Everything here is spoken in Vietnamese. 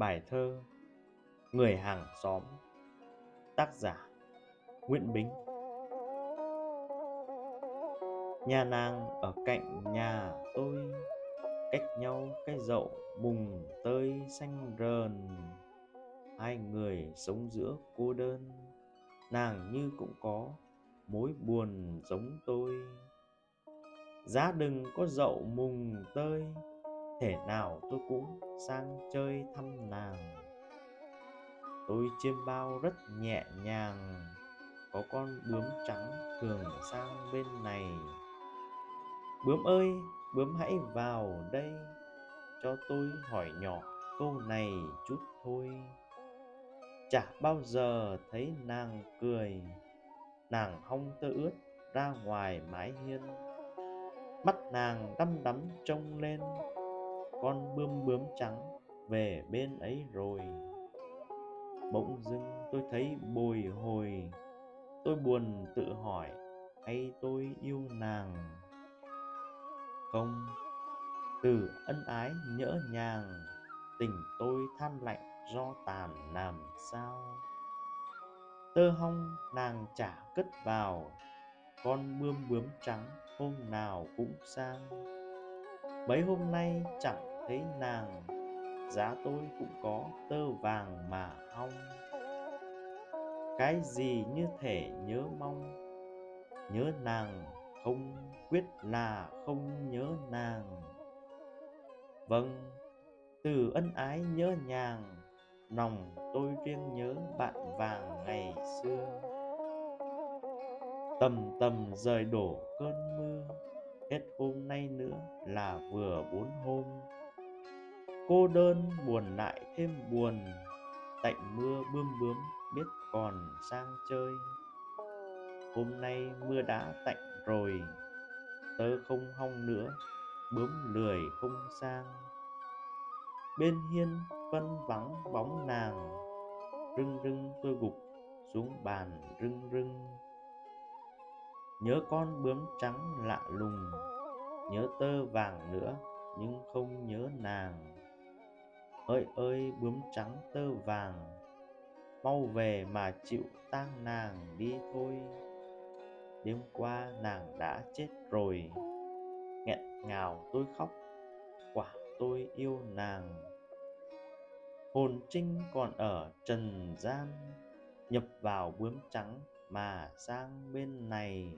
Bài thơ Người hàng xóm Tác giả Nguyễn Bính Nhà nàng ở cạnh nhà tôi, Cách nhau cái dậu mùng tơi xanh rờn. Hai người sống giữa cô đơn, Nàng như cũng có mối buồn giống tôi. Giá đừng có dậu mùng tơi thể nào tôi cũng sang chơi thăm nàng. Tôi chiêm bao rất nhẹ nhàng, có con bướm trắng thường sang bên này. Bướm ơi, bướm hãy vào đây, cho tôi hỏi nhỏ câu này chút thôi. Chả bao giờ thấy nàng cười, nàng hong tơ ướt ra ngoài mái hiên. Mắt nàng đăm đắm trông lên con bươm bướm trắng về bên ấy rồi. Bỗng dưng tôi thấy bồi hồi. Tôi buồn tự hỏi, hay tôi yêu nàng? Không, từ ân ái nhỡ nhàng, tình tôi than lạnh do tàn làm sao? Tơ hong, nàng chả cất vào. Con bươm bướm trắng hôm nào cũng sang. Mấy hôm nay chẳng thấy nàng, giá tôi cũng có tơ vàng mà ong. Cái gì như thể nhớ mong, nhớ nàng không, quyết là không nhớ nàng. Vâng từ ân ái nhớ nhàng, lòng tôi riêng nhớ bạn vàng ngày xưa. Tầm tầm rời đổ cơn mưa, hết hôm nay nữa là vừa bốn hôm cô đơn buồn lại thêm buồn, tạnh mưa bươm bướm biết còn sang chơi. Hôm nay mưa đã tạnh rồi, tớ không hong nữa, bướm lười không sang. Bên hiên phân vắng bóng nàng, rưng rưng tôi gục xuống bàn rưng rưng. Nhớ con bướm trắng lạ lùng, nhớ tơ vàng nữa, nhưng không nhớ nàng ơi ơi, bướm trắng tơ vàng, mau về mà chịu tang nàng đi thôi. Đêm qua nàng đã chết rồi. Nghẹn ngào tôi khóc, quả tôi yêu nàng. Hồn trinh còn ở trần gian, nhập vào bướm trắng mà sang bên này.